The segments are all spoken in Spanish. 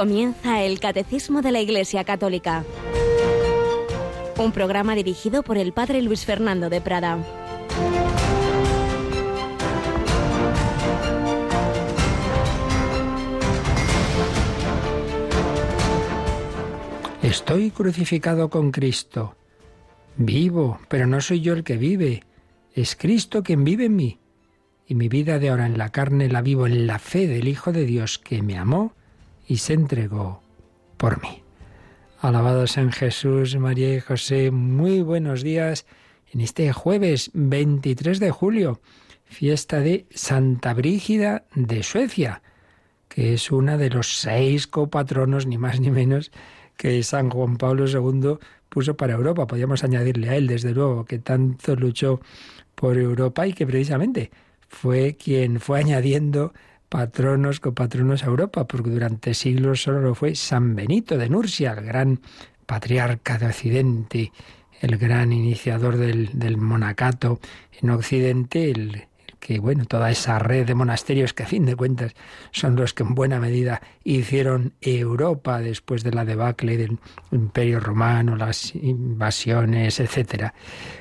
Comienza el Catecismo de la Iglesia Católica. Un programa dirigido por el Padre Luis Fernando de Prada. Estoy crucificado con Cristo. Vivo, pero no soy yo el que vive. Es Cristo quien vive en mí. Y mi vida de ahora en la carne la vivo en la fe del Hijo de Dios que me amó y se entregó por mí. Alabados en Jesús, María y José, muy buenos días en este jueves 23 de julio, fiesta de Santa Brígida de Suecia, que es una de los seis copatronos, ni más ni menos, que San Juan Pablo II puso para Europa. Podríamos añadirle a él, desde luego, que tanto luchó por Europa y que precisamente fue quien fue añadiendo patronos, copatronos a Europa, porque durante siglos solo lo fue San Benito de Nursia, el gran patriarca de Occidente, el gran iniciador del, del monacato en Occidente, el, que, bueno, toda esa red de monasterios que a fin de cuentas son los que en buena medida hicieron Europa después de la debacle del Imperio Romano, las invasiones, etcétera.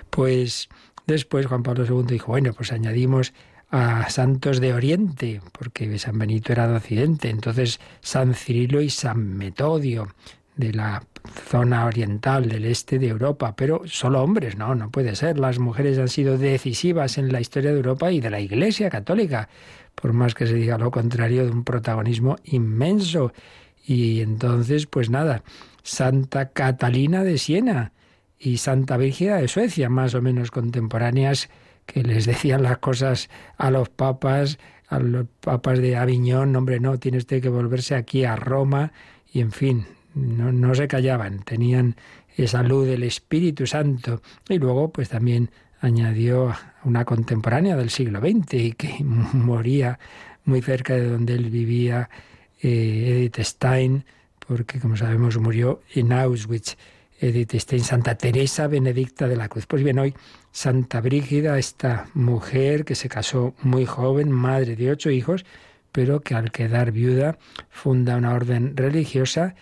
Pues después Juan Pablo II dijo, bueno, pues añadimos a santos de Oriente, porque San Benito era de Occidente, entonces San Cirilo y San Metodio de la zona oriental del este de Europa, pero solo hombres, no, no puede ser. Las mujeres han sido decisivas en la historia de Europa y de la Iglesia católica, por más que se diga lo contrario de un protagonismo inmenso. Y entonces, pues nada, Santa Catalina de Siena y Santa Virginia de Suecia, más o menos contemporáneas, que les decían las cosas a los papas, a los papas de Aviñón, hombre, no, tiene usted que volverse aquí a Roma, y en fin, no, no se callaban, tenían esa luz del Espíritu Santo. Y luego, pues también añadió una contemporánea del siglo XX y que moría muy cerca de donde él vivía, eh, Edith Stein, porque como sabemos murió en Auschwitz. Edith Stein, Santa Teresa Benedicta de la Cruz. Pues bien, hoy Santa Brígida, esta mujer que se casó muy joven, madre de ocho hijos, pero que al quedar viuda funda una orden religiosa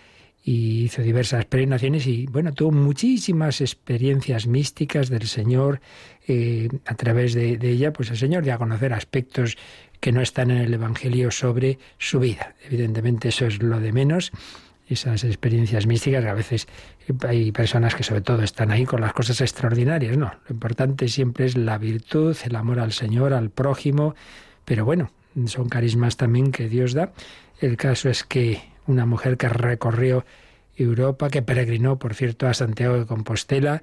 y hizo diversas peregrinaciones y bueno, tuvo muchísimas experiencias místicas del Señor. Eh, a través de, ella, pues el Señor dio a conocer aspectos que no están en el Evangelio sobre su vida. Evidentemente eso es lo de menos esas experiencias místicas, a veces hay personas que sobre todo están ahí con las cosas extraordinarias, no, lo importante siempre es la virtud, el amor al Señor, al prójimo, pero bueno, son carismas también que Dios da. El caso es que una mujer que recorrió Europa, que peregrinó, por cierto, a Santiago de Compostela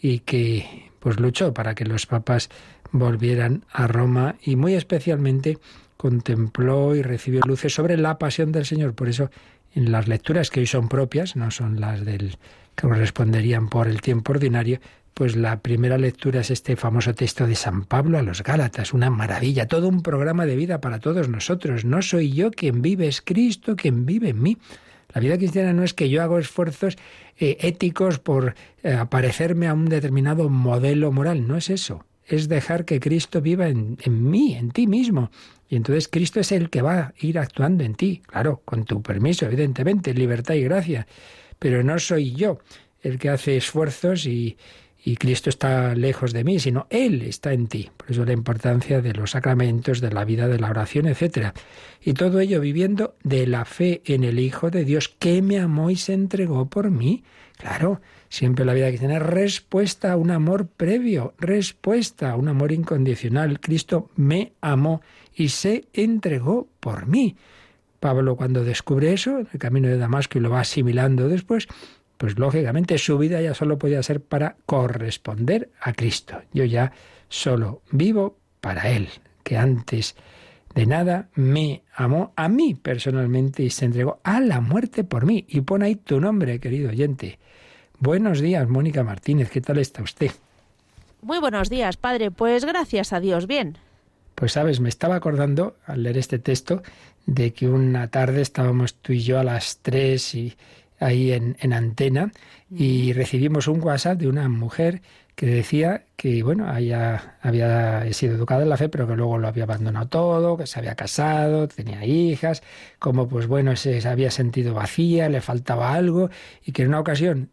y que pues luchó para que los papas volvieran a Roma y muy especialmente contempló y recibió luces sobre la pasión del Señor. Por eso en las lecturas que hoy son propias, no son las del que corresponderían por el tiempo ordinario, pues la primera lectura es este famoso texto de San Pablo a los Gálatas, una maravilla, todo un programa de vida para todos nosotros. No soy yo quien vive, es Cristo quien vive en mí. La vida cristiana no es que yo hago esfuerzos eh, éticos por eh, aparecerme a un determinado modelo moral, no es eso. Es dejar que Cristo viva en, en mí, en ti mismo. Y entonces Cristo es el que va a ir actuando en ti, claro, con tu permiso, evidentemente, libertad y gracia. Pero no soy yo el que hace esfuerzos y, y Cristo está lejos de mí, sino Él está en ti. Por eso la importancia de los sacramentos, de la vida, de la oración, etc. Y todo ello viviendo de la fe en el Hijo de Dios que me amó y se entregó por mí. Claro, siempre la vida que tener respuesta a un amor previo, respuesta a un amor incondicional. Cristo me amó y se entregó por mí. Pablo cuando descubre eso, en el camino de Damasco y lo va asimilando después, pues lógicamente su vida ya solo podía ser para corresponder a Cristo. Yo ya solo vivo para Él, que antes de nada me amó a mí personalmente y se entregó a la muerte por mí. Y pon ahí tu nombre, querido oyente. Buenos días, Mónica Martínez, ¿qué tal está usted? Muy buenos días, padre. Pues gracias a Dios, bien. Pues sabes, me estaba acordando al leer este texto de que una tarde estábamos tú y yo a las tres y ahí en, en antena y recibimos un WhatsApp de una mujer que decía que, bueno, había, había sido educada en la fe, pero que luego lo había abandonado todo, que se había casado, tenía hijas, como pues bueno, se había sentido vacía, le faltaba algo, y que en una ocasión,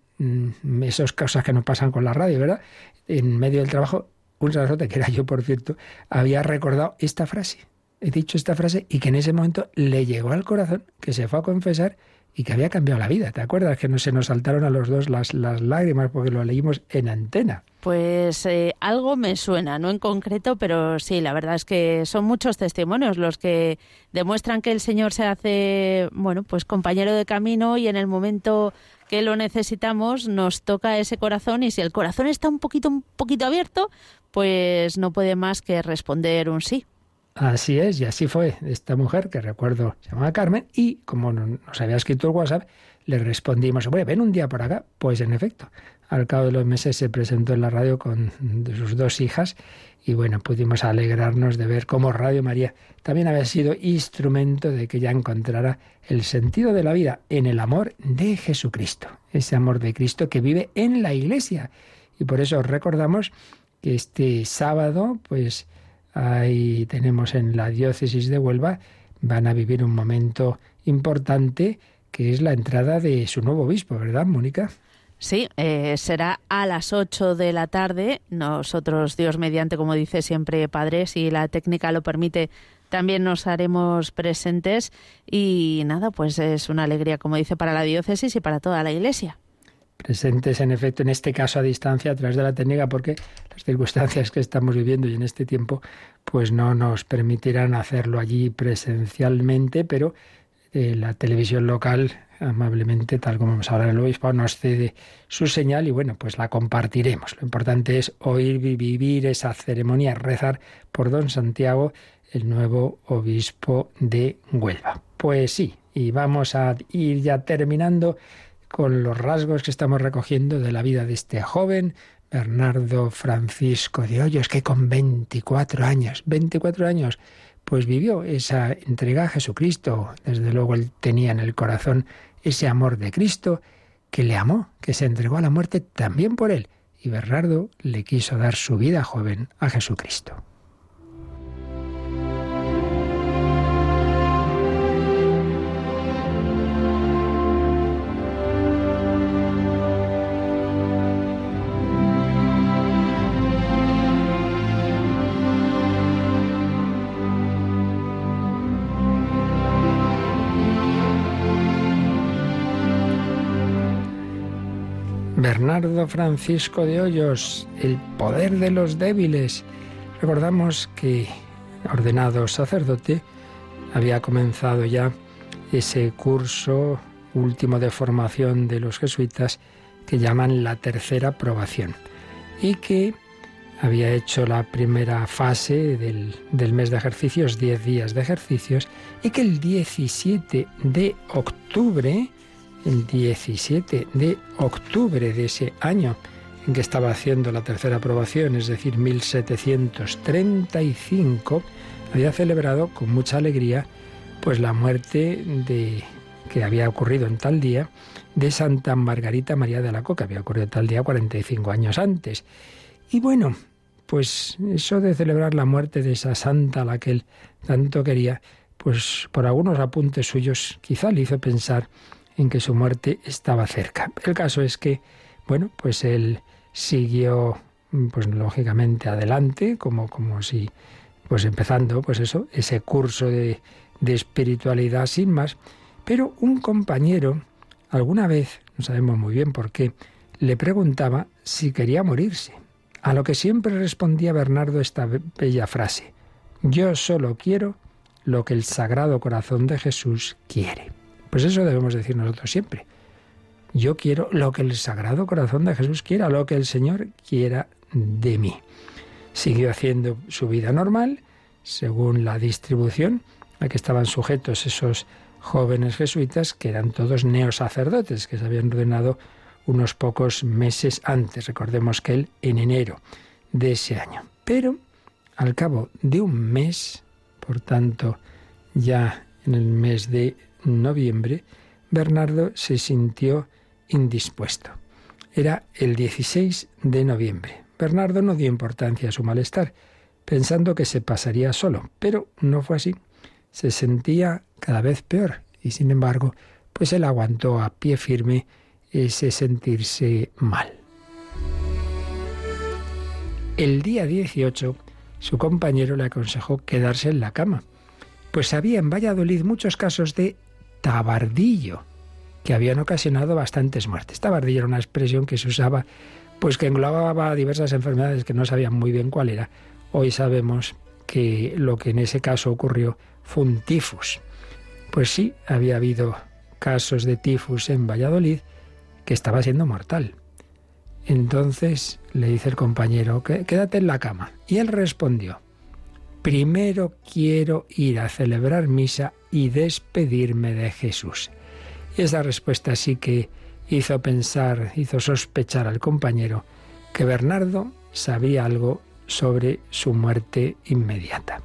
esas cosas que nos pasan con la radio, ¿verdad? En medio del trabajo, un sacerdote, que era yo, por cierto, había recordado esta frase. He dicho esta frase y que en ese momento le llegó al corazón, que se fue a confesar y que había cambiado la vida. ¿Te acuerdas que no se nos saltaron a los dos las, las lágrimas porque lo leímos en antena? Pues eh, algo me suena, no en concreto, pero sí, la verdad es que son muchos testimonios los que demuestran que el Señor se hace, bueno, pues compañero de camino y en el momento que lo necesitamos nos toca ese corazón y si el corazón está un poquito un poquito abierto, pues no puede más que responder un sí. Así es, y así fue esta mujer que recuerdo se llamaba Carmen y como nos había escrito el WhatsApp, le respondimos, bueno, ven un día por acá. Pues en efecto, al cabo de los meses se presentó en la radio con sus dos hijas y bueno, pudimos alegrarnos de ver cómo Radio María también había sido instrumento de que ella encontrara el sentido de la vida en el amor de Jesucristo, ese amor de Cristo que vive en la Iglesia. Y por eso recordamos que este sábado, pues ahí tenemos en la diócesis de Huelva, van a vivir un momento importante que es la entrada de su nuevo obispo, ¿verdad, Mónica? Sí, eh, será a las 8 de la tarde. Nosotros, Dios mediante, como dice siempre Padre, si la técnica lo permite, también nos haremos presentes. Y nada, pues es una alegría, como dice, para la diócesis y para toda la Iglesia presentes en efecto en este caso a distancia a través de la técnica porque las circunstancias que estamos viviendo y en este tiempo pues no nos permitirán hacerlo allí presencialmente, pero eh, la televisión local amablemente, tal como vamos a hablar el obispo, nos cede su señal y bueno, pues la compartiremos. Lo importante es oír y vivir esa ceremonia, rezar por don Santiago, el nuevo obispo de Huelva. Pues sí, y vamos a ir ya terminando con los rasgos que estamos recogiendo de la vida de este joven, Bernardo Francisco de Hoyos, que con 24 años, 24 años, pues vivió esa entrega a Jesucristo. Desde luego él tenía en el corazón ese amor de Cristo que le amó, que se entregó a la muerte también por él. Y Bernardo le quiso dar su vida joven a Jesucristo. Bernardo Francisco de Hoyos, El poder de los débiles. Recordamos que, ordenado sacerdote, había comenzado ya ese curso último de formación de los jesuitas que llaman la tercera probación y que había hecho la primera fase del, del mes de ejercicios, 10 días de ejercicios, y que el 17 de octubre el 17 de octubre de ese año en que estaba haciendo la tercera aprobación, es decir, 1735, había celebrado con mucha alegría pues la muerte de que había ocurrido en tal día de Santa Margarita María de la Coca, había ocurrido tal día 45 años antes. Y bueno, pues eso de celebrar la muerte de esa santa a la que él tanto quería, pues por algunos apuntes suyos quizá le hizo pensar en que su muerte estaba cerca. El caso es que, bueno, pues él siguió, pues lógicamente adelante, como, como si, pues empezando, pues eso, ese curso de, de espiritualidad sin más, pero un compañero, alguna vez, no sabemos muy bien por qué, le preguntaba si quería morirse. A lo que siempre respondía Bernardo esta bella frase, yo solo quiero lo que el Sagrado Corazón de Jesús quiere. Pues eso debemos decir nosotros siempre. Yo quiero lo que el Sagrado Corazón de Jesús quiera, lo que el Señor quiera de mí. Siguió haciendo su vida normal, según la distribución a que estaban sujetos esos jóvenes jesuitas, que eran todos neosacerdotes, que se habían ordenado unos pocos meses antes. Recordemos que él en enero de ese año. Pero al cabo de un mes, por tanto, ya en el mes de noviembre, Bernardo se sintió indispuesto. Era el 16 de noviembre. Bernardo no dio importancia a su malestar, pensando que se pasaría solo, pero no fue así. Se sentía cada vez peor y sin embargo, pues él aguantó a pie firme ese sentirse mal. El día 18, su compañero le aconsejó quedarse en la cama, pues había en Valladolid muchos casos de tabardillo, que habían ocasionado bastantes muertes. Tabardillo era una expresión que se usaba, pues que englobaba diversas enfermedades que no sabían muy bien cuál era. Hoy sabemos que lo que en ese caso ocurrió fue un tifus. Pues sí, había habido casos de tifus en Valladolid que estaba siendo mortal. Entonces le dice el compañero, quédate en la cama. Y él respondió, primero quiero ir a celebrar misa y despedirme de Jesús. Y esa respuesta sí que hizo pensar, hizo sospechar al compañero que Bernardo sabía algo sobre su muerte inmediata.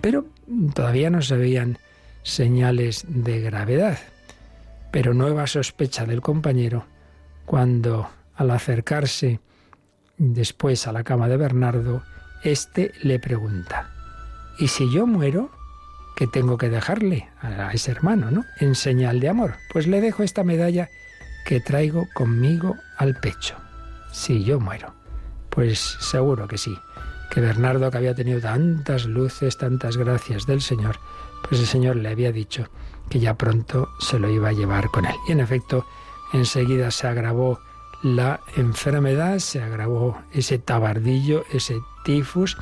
Pero todavía no se veían señales de gravedad. Pero nueva sospecha del compañero cuando al acercarse después a la cama de Bernardo, éste le pregunta, ¿y si yo muero? ¿Qué tengo que dejarle a ese hermano, no? En señal de amor. Pues le dejo esta medalla que traigo conmigo al pecho. Si yo muero. Pues seguro que sí. Que Bernardo, que había tenido tantas luces, tantas gracias del Señor, pues el Señor le había dicho que ya pronto se lo iba a llevar con él. Y en efecto, enseguida se agravó la enfermedad, se agravó ese tabardillo, ese tifus,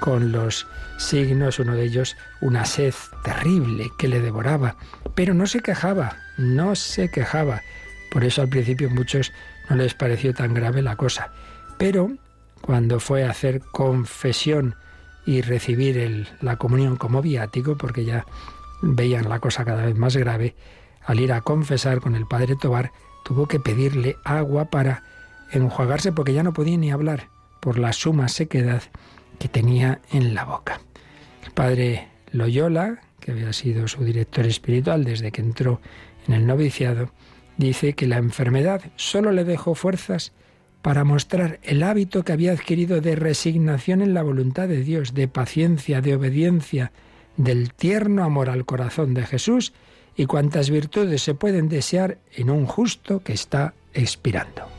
con los signos, uno de ellos, una sed terrible que le devoraba, pero no se quejaba, no se quejaba. Por eso al principio muchos no les pareció tan grave la cosa. Pero cuando fue a hacer confesión y recibir la comunión como viático, porque ya veían la cosa cada vez más grave, al ir a confesar con el padre Tobar, tuvo que pedirle agua para enjuagarse porque ya no podía ni hablar por la suma sequedad que tenía en la boca. El padre Loyola, que había sido su director espiritual desde que entró en el noviciado, dice que la enfermedad solo le dejó fuerzas para mostrar el hábito que había adquirido de resignación en la voluntad de Dios, de paciencia, de obediencia, del tierno amor al corazón de Jesús y cuantas virtudes se pueden desear en un justo que está expirando.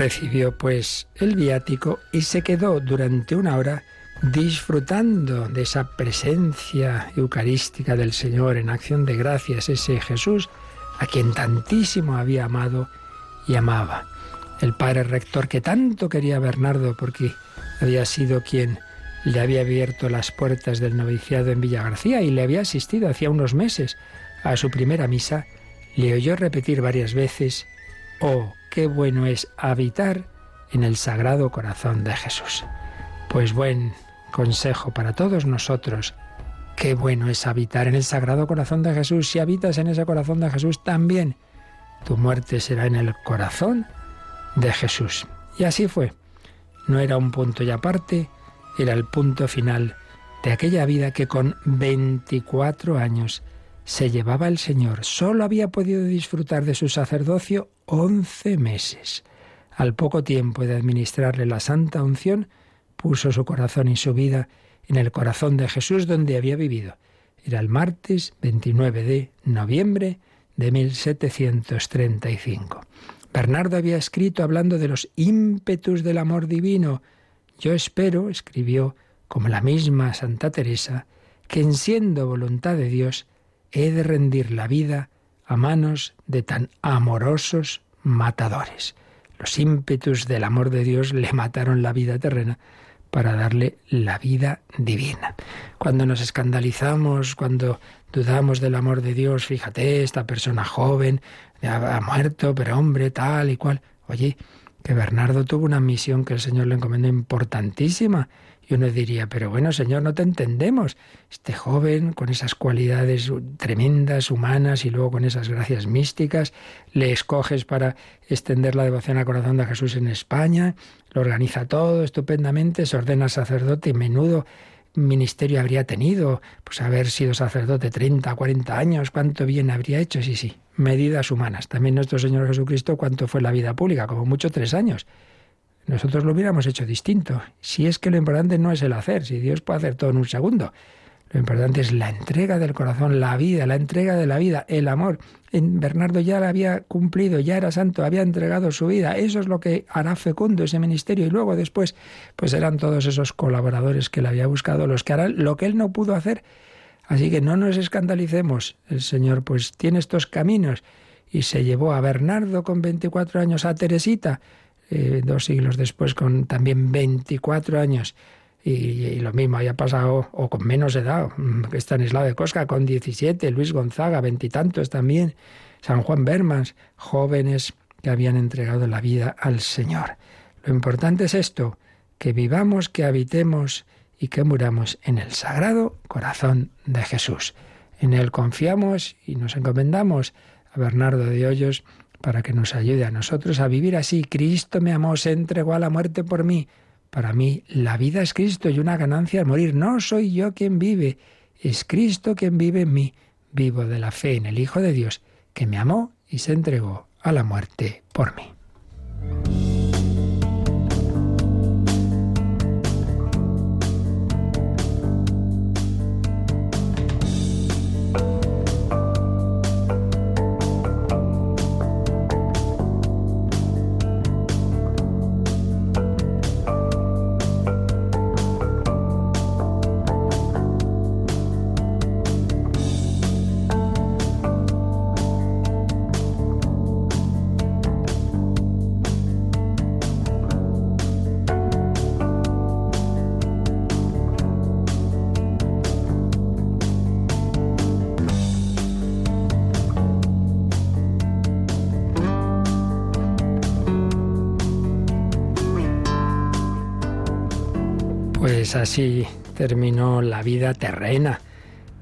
Recibió pues el viático y se quedó durante una hora disfrutando de esa presencia eucarística del Señor en acción de gracias, ese Jesús a quien tantísimo había amado y amaba. El padre rector que tanto quería a Bernardo porque había sido quien le había abierto las puertas del noviciado en Villa García y le había asistido hacía unos meses a su primera misa, le oyó repetir varias veces, oh, qué bueno es habitar en el Sagrado Corazón de Jesús. Pues buen consejo para todos nosotros. Qué bueno es habitar en el Sagrado Corazón de Jesús. Si habitas en ese corazón de Jesús también, tu muerte será en el corazón de Jesús. Y así fue. No era un punto y aparte, era el punto final de aquella vida que con 24 años se llevaba el Señor. Solo había podido disfrutar de su sacerdocio once meses. Al poco tiempo de administrarle la santa unción, puso su corazón y su vida en el corazón de Jesús donde había vivido. Era el martes 29 de noviembre de 1735. Bernardo había escrito hablando de los ímpetus del amor divino. Yo espero, escribió como la misma Santa Teresa, que en siendo voluntad de Dios he de rendir la vida a manos de tan amorosos matadores. Los ímpetus del amor de Dios le mataron la vida terrena para darle la vida divina. Cuando nos escandalizamos, cuando dudamos del amor de Dios, fíjate, esta persona joven ha muerto, pero hombre, tal y cual. Oye, que Bernardo tuvo una misión que el Señor le encomendó importantísima Y uno diría, pero bueno, Señor, no te entendemos. Este joven, con esas cualidades tremendas, humanas, y luego con esas gracias místicas, le escoges para extender la devoción al corazón de Jesús en España, lo organiza todo estupendamente, se ordena sacerdote y menudo ministerio habría tenido, pues haber sido sacerdote 30, 40 años, cuánto bien habría hecho, sí, sí, medidas humanas. También nuestro Señor Jesucristo, cuánto fue la vida pública, como mucho tres años. Nosotros lo hubiéramos hecho distinto. Si es que lo importante no es el hacer, si Dios puede hacer todo en un segundo. Lo importante es la entrega del corazón, la vida, la entrega de la vida, el amor. Bernardo ya la había cumplido, ya era santo, había entregado su vida. Eso es lo que hará fecundo ese ministerio. Y luego después, pues eran todos esos colaboradores que le había buscado los que harán lo que él no pudo hacer. Así que no nos escandalicemos. El Señor pues tiene estos caminos. Y se llevó a Bernardo con 24 años, a Teresita, eh, dos siglos después con también 24 años y, lo mismo haya pasado, o con menos edad, mm, Estanislao de Cosca con 17, Luis Gonzaga, veintitantos también, San Juan Bermans, jóvenes que habían entregado la vida al Señor. Lo importante es esto, que vivamos, que habitemos y que muramos en el sagrado corazón de Jesús. En Él confiamos y nos encomendamos a Bernardo de Hoyos para que nos ayude a nosotros a vivir así. Cristo me amó, se entregó a la muerte por mí. Para mí la vida es Cristo y una ganancia al morir. No soy yo quien vive, es Cristo quien vive en mí. Vivo de la fe en el Hijo de Dios, que me amó y se entregó a la muerte por mí. Así terminó la vida terrena,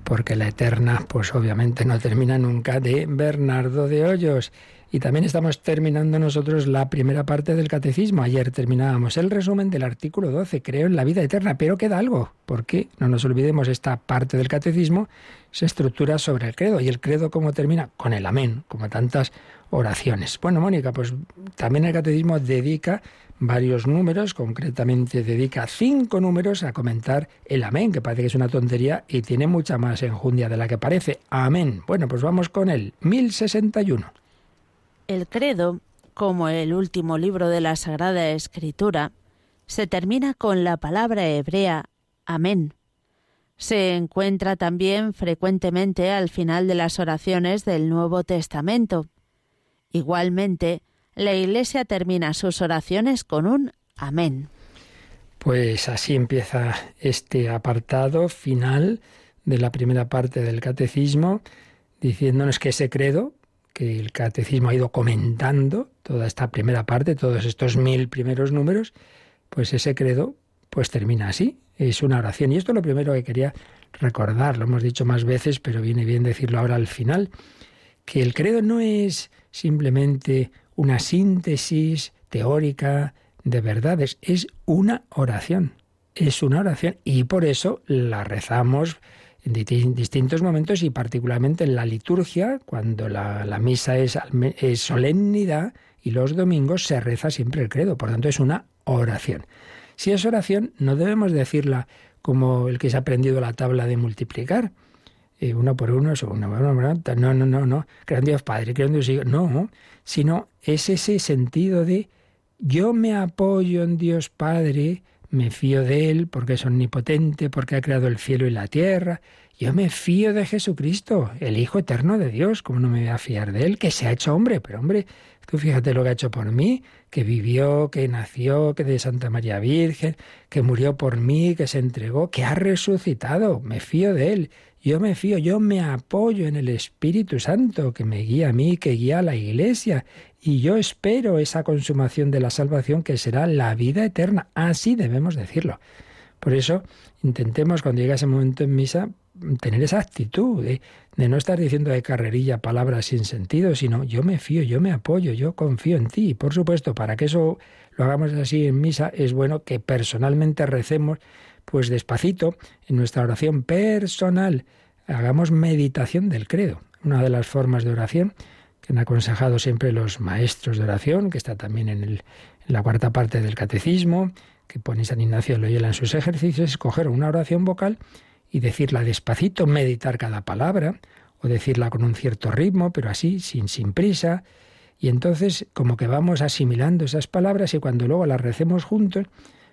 porque la eterna, pues obviamente no termina nunca, de Bernardo de Hoyos. Y también estamos terminando nosotros la primera parte del catecismo. Ayer terminábamos el resumen del artículo 12, creo en la vida eterna, pero queda algo, porque no nos olvidemos, esta parte del catecismo se estructura sobre el credo. ¿Y el credo cómo termina? Con el amén, como tantas oraciones. Bueno, Mónica, pues también el catecismo dedica varios números, concretamente dedica cinco números a comentar el amén, que parece que es una tontería y tiene mucha más enjundia de la que parece. Amén. Bueno, pues vamos con el 1061. El credo, como el último libro de la Sagrada Escritura, se termina con la palabra hebrea amén. Se encuentra también frecuentemente al final de las oraciones del Nuevo Testamento. Igualmente, la Iglesia termina sus oraciones con un amén. Pues así empieza este apartado final de la primera parte del catecismo, diciéndonos que ese credo, que el catecismo ha ido comentando, toda esta primera parte, todos estos mil primeros números, pues ese credo pues termina así, es una oración. Y esto es lo primero que quería recordar, lo hemos dicho más veces, pero viene bien decirlo ahora al final, que el credo no es simplemente una síntesis teórica de verdades, es una oración, es una oración. Y por eso la rezamos en distintos momentos y particularmente en la liturgia, cuando la, misa es, es solemnidad y los domingos se reza siempre el credo, por tanto es una oración. Si es oración, no debemos decirla como el que se ha aprendido la tabla de multiplicar, eh, uno por uno, uno, no, no, no, no, gran Dios Padre, gran Dios Hijo, no, sino es ese sentido de yo me apoyo en Dios Padre, me fío de Él porque es omnipotente, porque ha creado el cielo y la tierra, yo me fío de Jesucristo, el Hijo eterno de Dios, ¿cómo no me voy a fiar de Él? Que se ha hecho hombre, pero hombre, tú fíjate lo que ha hecho por mí, que vivió, que nació, que de Santa María Virgen, que murió por mí, que se entregó, que ha resucitado, me fío de Él. Yo me fío, yo me apoyo en el Espíritu Santo que me guía a mí, que guía a la Iglesia, y yo espero esa consumación de la salvación que será la vida eterna. Así debemos decirlo. Por eso intentemos cuando llegue ese momento en misa tener esa actitud de, no estar diciendo de carrerilla palabras sin sentido, sino yo me fío, yo me apoyo, yo confío en ti. Por supuesto, para que eso lo hagamos así en misa, es bueno que personalmente recemos, pues despacito, en nuestra oración personal, hagamos meditación del credo. Una de las formas de oración que han aconsejado siempre los maestros de oración, que está también en, el, en la cuarta parte del catecismo, que pone San Ignacio Loyola en sus ejercicios, es coger una oración vocal y decirla despacito, meditar cada palabra, o decirla con un cierto ritmo, pero así, sin, sin prisa. Y entonces, como que vamos asimilando esas palabras y cuando luego las recemos juntos,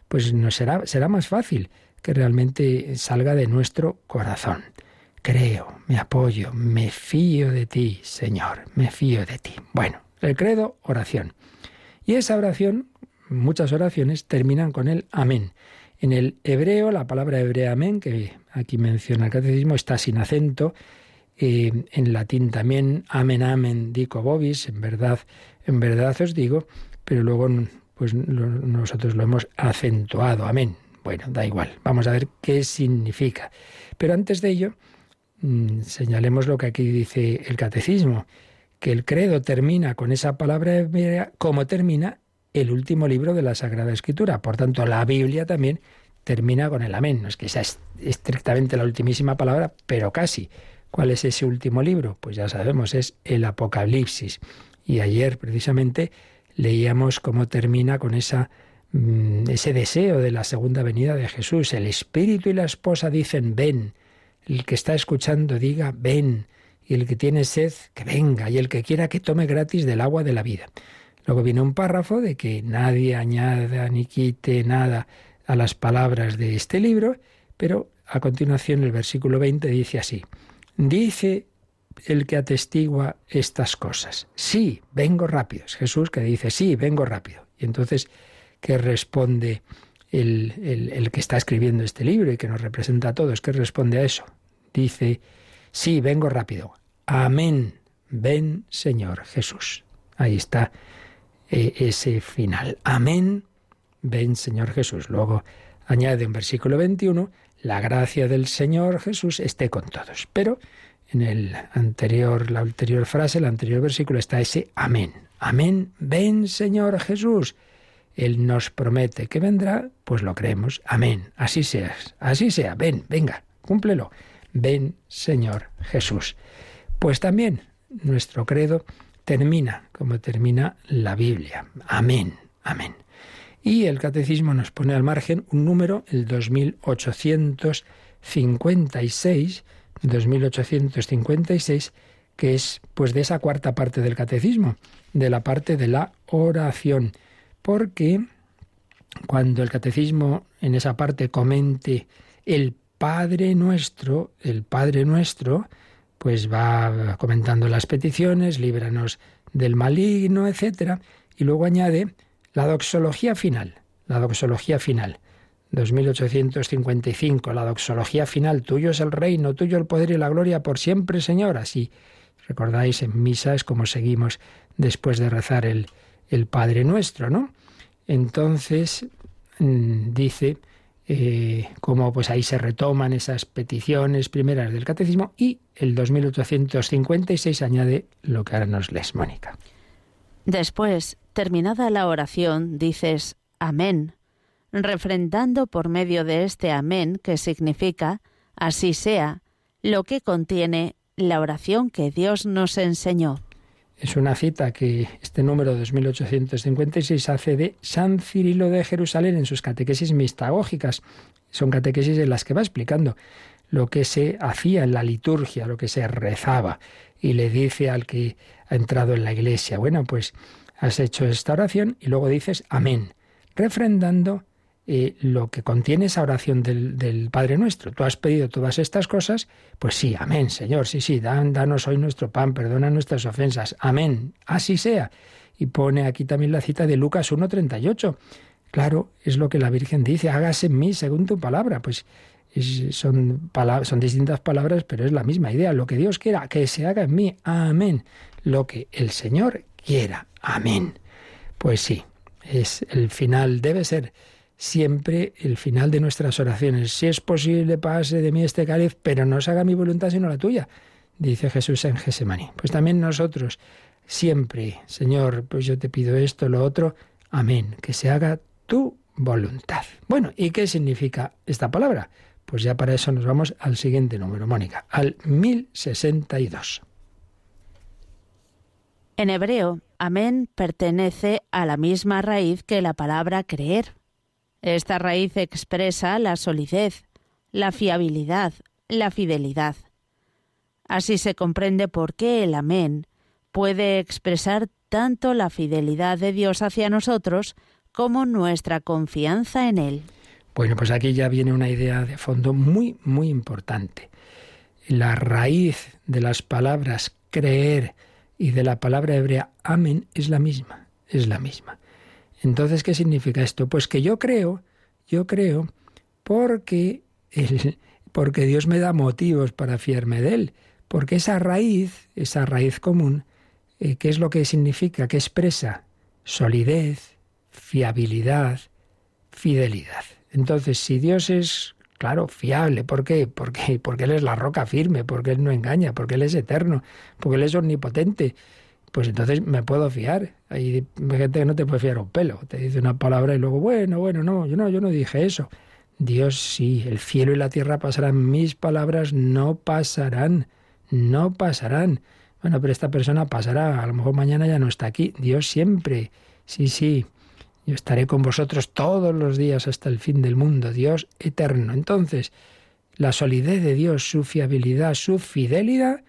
pues nos será, será más fácil que realmente salga de nuestro corazón. Creo, me apoyo, me fío de ti, Señor, me fío de ti. Bueno, el credo, oración. Y esa oración, muchas oraciones terminan con el amén. En el hebreo, la palabra hebrea amén, que aquí menciona el catecismo, está sin acento. Eh, en latín también, amen, amen, dico vobis, en verdad, en verdad os digo, pero luego pues nosotros lo hemos acentuado, amén. Bueno, da igual, vamos a ver qué significa. Pero antes de ello, mm, señalemos lo que aquí dice el catecismo, que el credo termina con esa palabra hebrea como termina el último libro de la Sagrada Escritura. Por tanto, la Biblia también termina con el amén. No es que sea estrictamente la ultimísima palabra, pero casi. ¿Cuál es ese último libro? Pues ya sabemos, es el Apocalipsis. Y ayer precisamente leíamos cómo termina con esa, mm, ese deseo de la segunda venida de Jesús. El Espíritu y la esposa dicen, ven. El que está escuchando diga, ven. Y el que tiene sed, que venga. Y el que quiera que tome gratis del agua de la vida. Luego viene un párrafo de que nadie añada ni quite nada a las palabras de este libro, pero a continuación el versículo 20 dice así, dice el que atestigua estas cosas, sí, vengo rápido. Es Jesús que dice, sí, vengo rápido. Y entonces, ¿qué responde el, el, el que está escribiendo este libro y que nos representa a todos? ¿Qué responde a eso? Dice, sí, vengo rápido. Amén. Ven, Señor Jesús. Ahí está ese final. Amén, ven Señor Jesús. Luego añade en versículo 21, la gracia del Señor Jesús esté con todos. Pero en el anterior, la anterior frase, el anterior versículo está ese amén. Amén, ven Señor Jesús. Él nos promete que vendrá, pues lo creemos. Amén. Así seas, así sea. Ven, venga, cúmplelo. Ven Señor Jesús. Pues también nuestro credo termina como termina la Biblia. Amén, amén. Y el catecismo nos pone al margen un número, el 2856, 2856, que es pues de esa cuarta parte del catecismo, de la parte de la oración, porque cuando el catecismo en esa parte comente el Padre nuestro, el Padre nuestro, pues va comentando las peticiones, líbranos del maligno, etc. Y luego añade la doxología final, la doxología final. 2855, la doxología final, tuyo es el reino, tuyo el poder y la gloria por siempre, Señor. Así, recordáis, en misa es como seguimos después de rezar el, el Padre Nuestro, ¿no? Entonces, mm, dice, eh, cómo pues ahí se retoman esas peticiones primeras del catecismo y el 2856 añade lo que ahora nos lees, Mónica. Después, terminada la oración, dices Amén, refrendando por medio de este Amén, que significa así sea, lo que contiene la oración que Dios nos enseñó. Es una cita que este número 2856 hace de San Cirilo de Jerusalén en sus catequesis mistagógicas. Son catequesis en las que va explicando lo que se hacía en la liturgia, lo que se rezaba, y le dice al que ha entrado en la iglesia, bueno, pues has hecho esta oración y luego dices amén, refrendando eh, lo que contiene esa oración del, Padre Nuestro. Tú has pedido todas estas cosas, pues sí, amén, Señor, sí, sí, dan, danos hoy nuestro pan, perdona nuestras ofensas, amén, así sea. Y pone aquí también la cita de Lucas 1.38. Claro, es lo que la Virgen dice, hágase en mí según tu palabra. Pues son, son distintas palabras, pero es la misma idea. Lo que Dios quiera, que se haga en mí, amén. Lo que el Señor quiera, amén. Pues sí, es el final, debe ser siempre el final de nuestras oraciones. Si es posible, pase de mí este cáliz, pero no se haga mi voluntad sino la tuya, dice Jesús en Gesemaní. Pues también nosotros, siempre, Señor, pues yo te pido esto, lo otro, amén, que se haga tu voluntad. Bueno, ¿y qué significa esta palabra? Pues ya para eso nos vamos al siguiente número, Mónica, al 1062. En hebreo, amén pertenece a la misma raíz que la palabra creer. Esta raíz expresa la solidez, la fiabilidad, la fidelidad. Así se comprende por qué el amén puede expresar tanto la fidelidad de Dios hacia nosotros como nuestra confianza en Él. Bueno, pues aquí ya viene una idea de fondo muy, muy importante. La raíz de las palabras creer y de la palabra hebrea amén es la misma, es la misma. Entonces, ¿qué significa esto? Pues que yo creo, yo creo, porque, porque Dios me da motivos para fiarme de Él, porque esa raíz, esa raíz común, eh, ¿qué es lo que significa? Que expresa solidez, fiabilidad, fidelidad. Entonces, si Dios es, claro, fiable, ¿por qué? Porque, porque Él es la roca firme, porque Él no engaña, porque Él es eterno, porque Él es omnipotente, pues entonces me puedo fiar. Hay gente que no te puede fiar un pelo, te dice una palabra y luego, bueno, bueno, no, yo no, yo no dije eso. Dios sí, el cielo y la tierra pasarán, mis palabras no pasarán, no pasarán. Bueno, pero esta persona pasará, a lo mejor mañana ya no está aquí. Dios siempre, sí, sí, yo estaré con vosotros todos los días hasta el fin del mundo, Dios eterno. Entonces, la solidez de Dios, su fiabilidad, su fidelidad,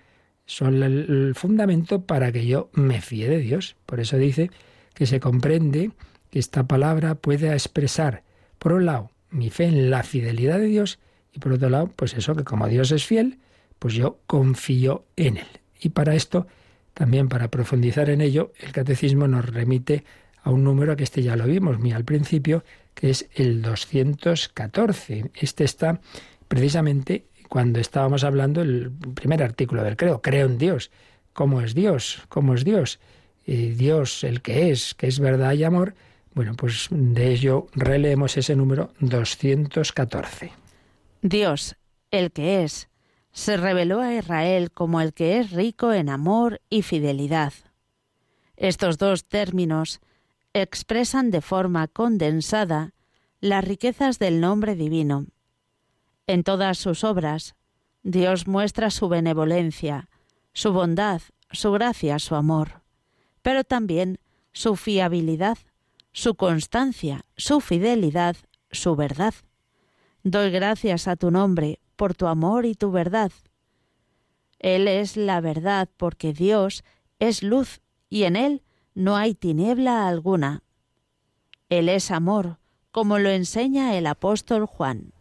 son el fundamento para que yo me fíe de Dios. Por eso dice que se comprende que esta palabra puede expresar, por un lado, mi fe en la fidelidad de Dios y por otro lado, pues eso, que como Dios es fiel, pues yo confío en Él. Y para esto, también para profundizar en ello, el catecismo nos remite a un número que este ya lo vimos muy al principio, que es el 214. Este está precisamente cuando estábamos hablando el primer artículo del creo, creo en Dios. ¿Cómo es Dios? ¿Cómo es Dios? Dios, el que es, que es verdad y amor. Bueno, pues de ello releemos ese número 214. Dios, el que es, se reveló a Israel como el que es rico en amor y fidelidad. Estos dos términos expresan de forma condensada las riquezas del nombre divino. En todas sus obras, Dios muestra su benevolencia, su bondad, su gracia, su amor, pero también su fiabilidad, su constancia, su fidelidad, su verdad. Doy gracias a tu nombre por tu amor y tu verdad. Él es la verdad porque Dios es luz y en Él no hay tiniebla alguna. Él es amor, como lo enseña el apóstol Juan.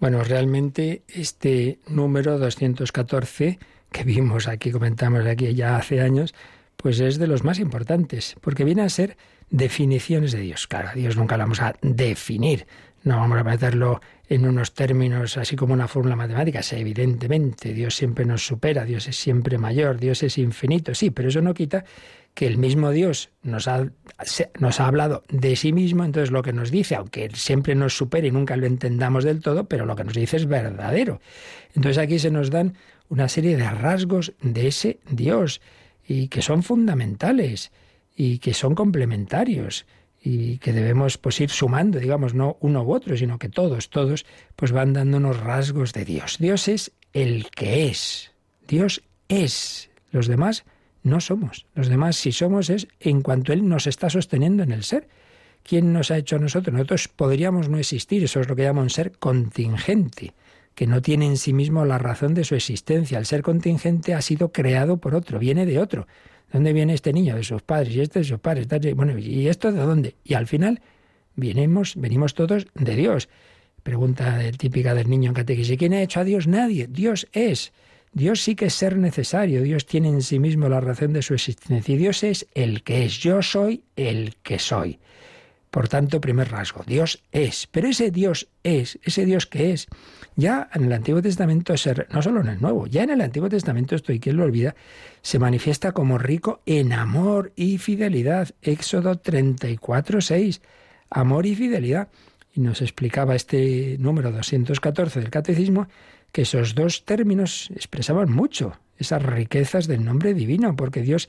Bueno, realmente este número 214 que vimos aquí, comentamos aquí ya hace años, pues es de los más importantes, porque viene a ser definiciones de Dios. Claro, Dios nunca lo vamos a definir, no vamos a meterlo en unos términos así como una fórmula matemática. evidentemente, Dios siempre nos supera, Dios es siempre mayor, Dios es infinito, sí, pero eso no quita que el mismo Dios nos ha, nos ha hablado de sí mismo, entonces lo que nos dice, aunque siempre nos supere y nunca lo entendamos del todo, pero lo que nos dice es verdadero. Entonces aquí se nos dan una serie de rasgos de ese Dios y que son fundamentales y que son complementarios y que debemos pues ir sumando, digamos, no uno u otro, sino que todos, todos pues van dándonos rasgos de Dios. Dios es el que es. Dios es. Los demás no somos. Los demás, si somos, es en cuanto Él nos está sosteniendo en el ser. ¿Quién nos ha hecho a nosotros? Nosotros podríamos no existir, eso es lo que llaman ser contingente, que no tiene en sí mismo la razón de su existencia. El ser contingente ha sido creado por otro, viene de otro. ¿Dónde viene este niño? De sus padres, y este de sus padres. Bueno, ¿y esto de dónde? Y al final venimos, venimos todos de Dios. Pregunta típica del niño en catequesis, ¿quién ha hecho a Dios? Nadie. Dios es. Dios sí que es ser necesario, Dios tiene en sí mismo la razón de su existencia y Dios es el que es, yo soy el que soy. Por tanto, primer rasgo, Dios es, pero ese Dios es, ese Dios que es, ya en el Antiguo Testamento, no solo en el Nuevo, ya en el Antiguo Testamento, esto y quien lo olvida, se manifiesta como rico en amor y fidelidad. Éxodo 34, 6, amor y fidelidad. Y nos explicaba este número 214 del Catecismo que esos dos términos expresaban mucho esas riquezas del nombre divino, porque Dios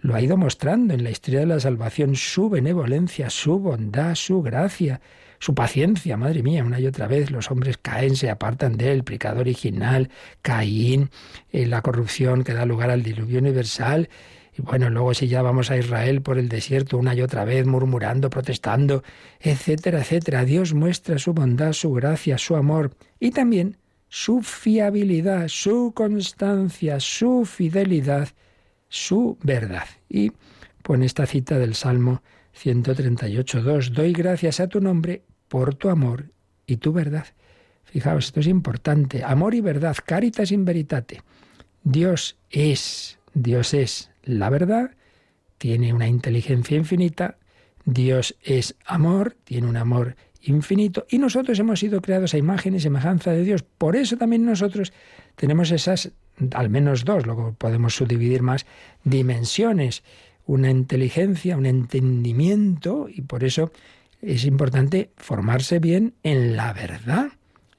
lo ha ido mostrando en la historia de la salvación, su benevolencia, su bondad, su gracia, su paciencia, madre mía, una y otra vez los hombres caen, se apartan de él, pecado original, Caín, eh, la corrupción que da lugar al diluvio universal, y bueno, luego si ya vamos a Israel por el desierto una y otra vez, murmurando, protestando, etcétera, etcétera, Dios muestra su bondad, su gracia, su amor y también su fiabilidad, su constancia, su fidelidad, su verdad. Y pone esta cita del Salmo 138.2, doy gracias a tu nombre por tu amor y tu verdad. Fijaos, esto es importante. Amor y verdad, caritas in veritate. Dios es, Dios es la verdad, tiene una inteligencia infinita, Dios es amor, tiene un amor infinito y nosotros hemos sido creados a imagen y semejanza de Dios. Por eso también nosotros tenemos esas, al menos dos, luego podemos subdividir más, dimensiones, una inteligencia, un entendimiento y por eso es importante formarse bien en la verdad.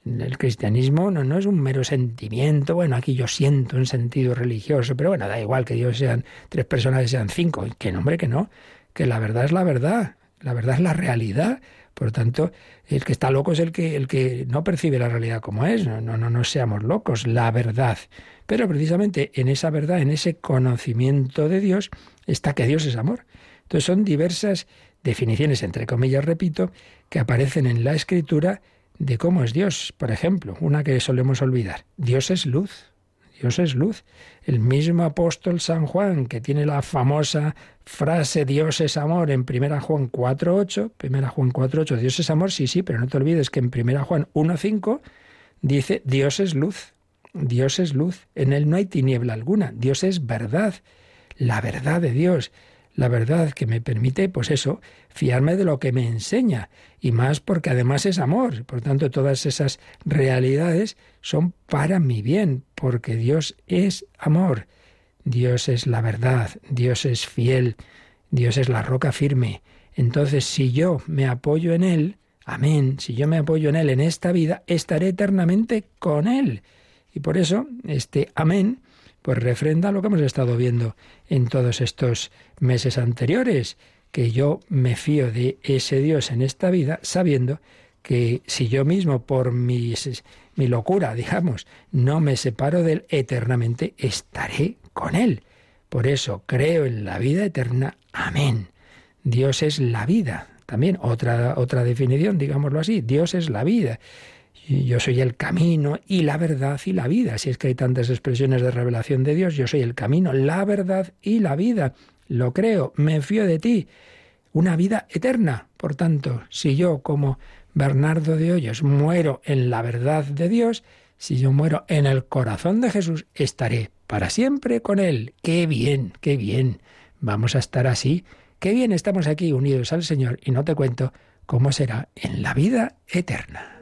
El cristianismo no, no es un mero sentimiento, bueno, aquí yo siento un sentido religioso, pero bueno, da igual que Dios sean tres personas, que sean cinco, que nombre que no, que la verdad es la verdad, la verdad es la realidad. Por lo tanto, el que está loco es el que, el que no percibe la realidad como es. No, no, no, no seamos locos, la verdad. Pero precisamente en esa verdad, en ese conocimiento de Dios, está que Dios es amor. Entonces son diversas definiciones, entre comillas, repito, que aparecen en la escritura de cómo es Dios. Por ejemplo, una que solemos olvidar. Dios es luz. Dios es luz. El mismo apóstol San Juan, que tiene la famosa frase Dios es amor en 1 Juan 4.8, 1 Juan 4.8, Dios es amor, sí, sí, pero no te olvides que en 1 Juan 1.5 dice Dios es luz. Dios es luz. En él no hay tiniebla alguna. Dios es verdad. La verdad de Dios la verdad que me permite, pues eso, fiarme de lo que me enseña, y más porque además es amor. Por tanto, todas esas realidades son para mi bien, porque Dios es amor. Dios es la verdad, Dios es fiel, Dios es la roca firme. Entonces, si yo me apoyo en Él, amén, si yo me apoyo en Él en esta vida, estaré eternamente con Él. Y por eso, este amén pues refrenda lo que hemos estado viendo en todos estos meses anteriores, que yo me fío de ese Dios en esta vida sabiendo que si yo mismo por mi locura, digamos, no me separo de él eternamente, estaré con él. Por eso creo en la vida eterna. Amén. Dios es la vida. También otra, otra definición, digámoslo así. Dios es la vida yo soy el camino y la verdad y la vida. Si es que hay tantas expresiones de revelación de Dios, yo soy el camino, la verdad y la vida. Lo creo, me fío de ti. Una vida eterna. Por tanto, si yo como Bernardo de Hoyos muero en la verdad de Dios, si yo muero en el corazón de Jesús, estaré para siempre con Él. Qué bien, qué bien. Vamos a estar así. Qué bien estamos aquí unidos al Señor y no te cuento cómo será en la vida eterna.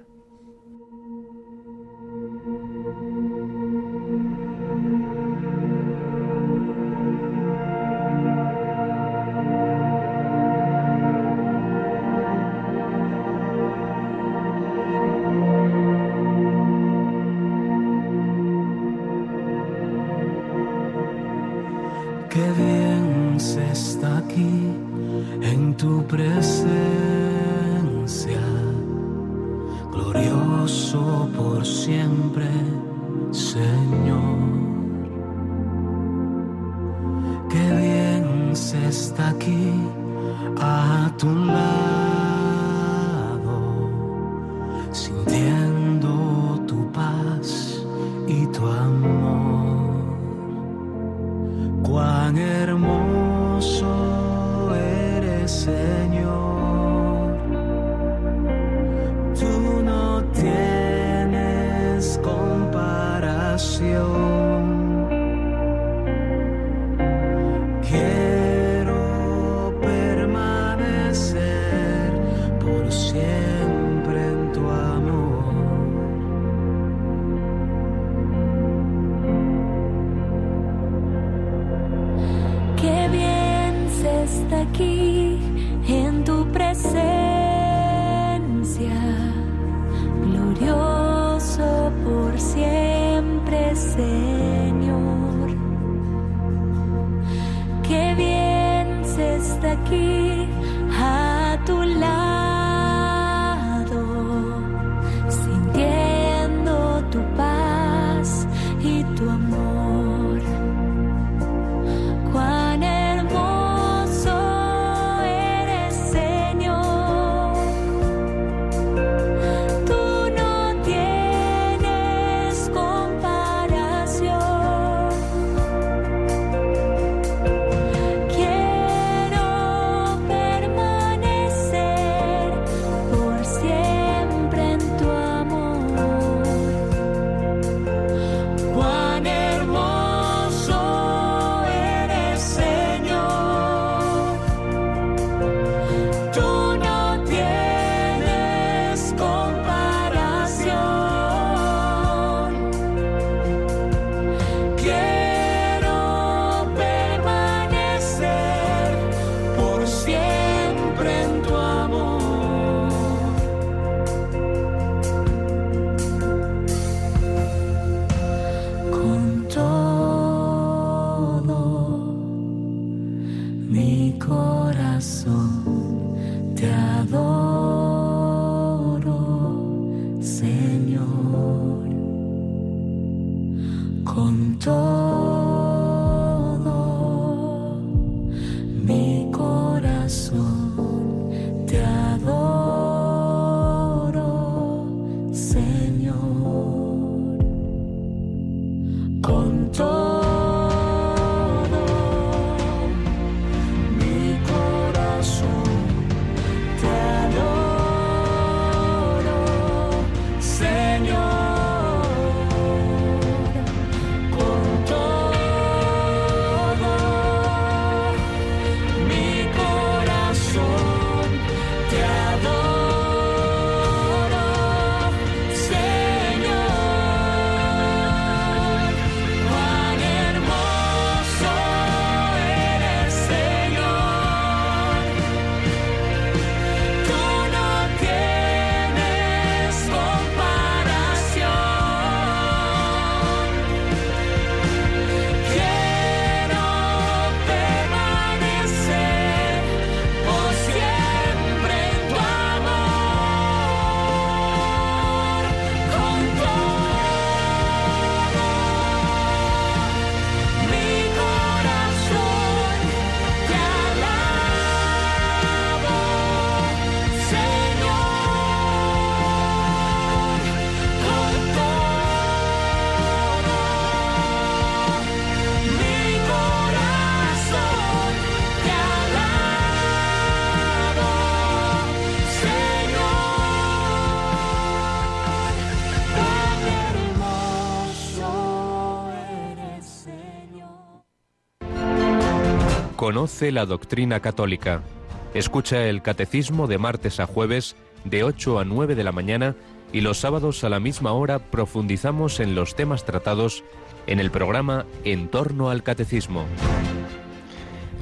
Conoce la doctrina católica. Escucha el catecismo de martes a jueves de 8 a 9 de la mañana y los sábados a la misma hora profundizamos en los temas tratados en el programa En torno al catecismo.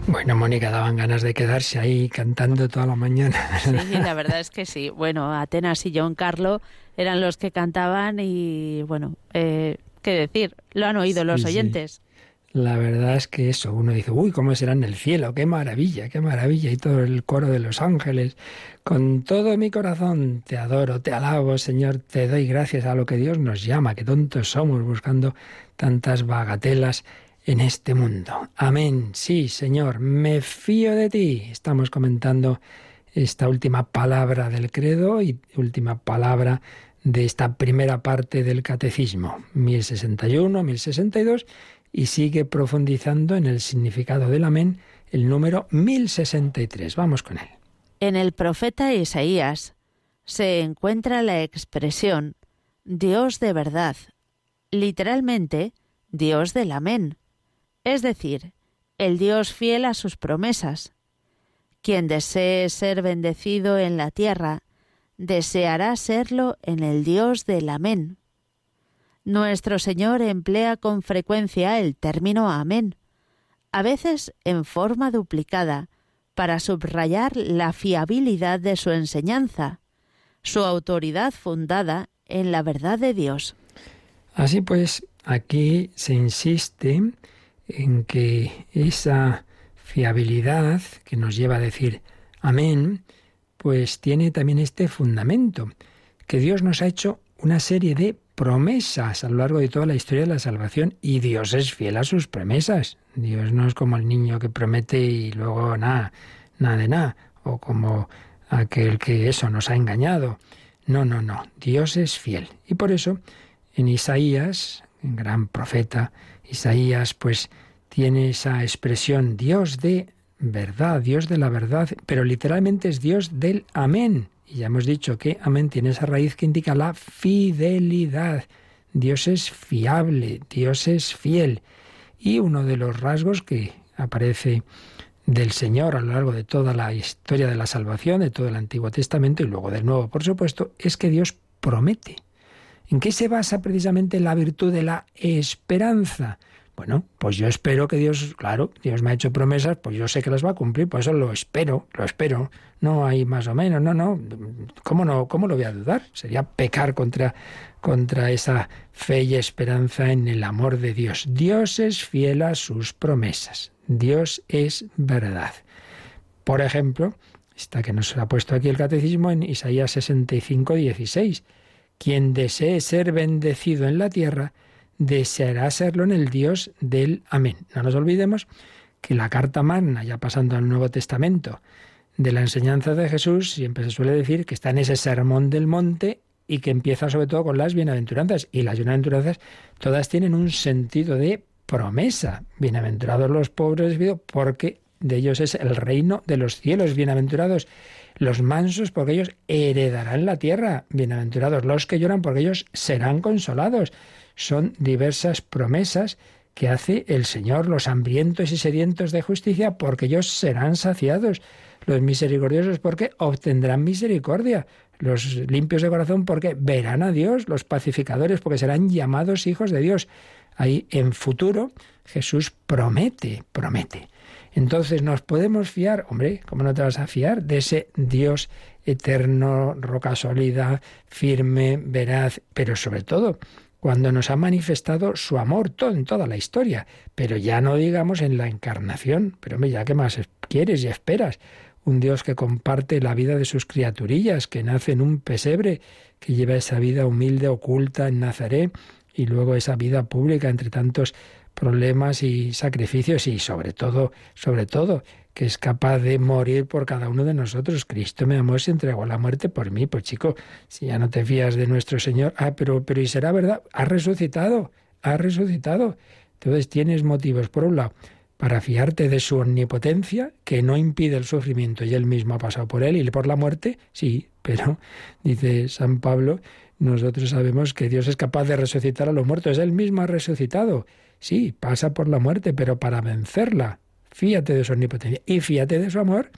Bueno, Mónica, daban ganas de quedarse ahí cantando toda la mañana. Sí, la verdad es que sí. Bueno, Atenas y John Carlo eran los que cantaban y, bueno, eh, ¿qué decir? Lo han oído los oyentes. La verdad es que eso, uno dice, uy, ¿cómo será en el cielo? ¡Qué maravilla, qué maravilla! Y todo el coro de los ángeles, con todo mi corazón, te adoro, te alabo, Señor, te doy gracias a lo que Dios nos llama, que tontos somos buscando tantas bagatelas en este mundo. Amén. Sí, Señor, me fío de ti. Estamos comentando esta última palabra del credo y última palabra de esta primera parte del catecismo, 1061, 1062 y sigue profundizando en el significado del amén, el número 1063. Vamos con él. En el profeta Isaías se encuentra la expresión Dios de verdad, literalmente Dios del amén, es decir, el Dios fiel a sus promesas. Quien desee ser bendecido en la tierra, deseará serlo en el Dios del amén. Nuestro Señor emplea con frecuencia el término amén, a veces en forma duplicada, para subrayar la fiabilidad de su enseñanza, su autoridad fundada en la verdad de Dios. Así pues, aquí se insiste en que esa fiabilidad que nos lleva a decir amén, pues tiene también este fundamento, que Dios nos ha hecho una serie de promesas a lo largo de toda la historia de la salvación y Dios es fiel a sus promesas. Dios no es como el niño que promete y luego nada, nada de nada, o como aquel que eso nos ha engañado. No, no, no, Dios es fiel. Y por eso en Isaías, gran profeta, Isaías pues tiene esa expresión Dios de verdad, Dios de la verdad, pero literalmente es Dios del amén. Y ya hemos dicho que amén tiene esa raíz que indica la fidelidad. Dios es fiable, Dios es fiel. Y uno de los rasgos que aparece del Señor a lo largo de toda la historia de la salvación, de todo el Antiguo Testamento y luego del Nuevo, por supuesto, es que Dios promete. ¿En qué se basa precisamente la virtud de la esperanza? Bueno, pues yo espero que Dios, claro, Dios me ha hecho promesas, pues yo sé que las va a cumplir, por eso lo espero, lo espero. No hay más o menos, no, no. ¿Cómo no, cómo lo voy a dudar? Sería pecar contra, contra esa fe y esperanza en el amor de Dios. Dios es fiel a sus promesas. Dios es verdad. Por ejemplo, esta que nos ha puesto aquí el catecismo en Isaías 65, 16. Quien desee ser bendecido en la tierra, deseará serlo en el Dios del Amén. No nos olvidemos que la carta magna, ya pasando al Nuevo Testamento, de la enseñanza de Jesús, siempre se suele decir que está en ese sermón del monte y que empieza sobre todo con las bienaventuranzas. Y las bienaventuranzas todas tienen un sentido de promesa. Bienaventurados los pobres, porque de ellos es el reino de los cielos. Bienaventurados los mansos, porque ellos heredarán la tierra. Bienaventurados los que lloran, porque ellos serán consolados son diversas promesas que hace el Señor, los hambrientos y sedientos de justicia, porque ellos serán saciados, los misericordiosos porque obtendrán misericordia, los limpios de corazón porque verán a Dios, los pacificadores porque serán llamados hijos de Dios. Ahí en futuro Jesús promete, promete. Entonces nos podemos fiar, hombre, ¿cómo no te vas a fiar de ese Dios eterno, roca sólida, firme, veraz, pero sobre todo cuando nos ha manifestado su amor todo, en toda la historia, pero ya no digamos en la encarnación, pero hombre, qué más quieres y esperas, un Dios que comparte la vida de sus criaturillas, que nace en un pesebre, que lleva esa vida humilde, oculta en Nazaret, y luego esa vida pública entre tantos problemas y sacrificios, y sobre todo, sobre todo, que es capaz de morir por cada uno de nosotros. Cristo me amó y se entregó la muerte por mí. Pues chico, si ya no te fías de nuestro Señor, ah, pero, pero ¿y será verdad? Ha resucitado, ha resucitado. Entonces tienes motivos, por un lado, para fiarte de su omnipotencia, que no impide el sufrimiento, y él mismo ha pasado por él y por la muerte, sí, pero, dice San Pablo, nosotros sabemos que Dios es capaz de resucitar a los muertos, él mismo ha resucitado. Sí, pasa por la muerte, pero para vencerla, Fíate de su omnipotencia y fíate de su amor,